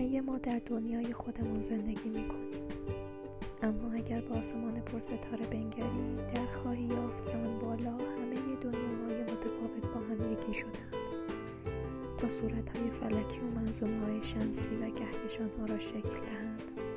همه ما در دنیای خودمون زندگی می‌کنیم. اما اگر به آسمان پر ستاره بنگری در خواهی یافت که آن بالا همه دنیاهای متفاوت با هم یکی شدند تا صورتهای فلکی و منظومه های شمسی و کهکشانها را شکل دهند.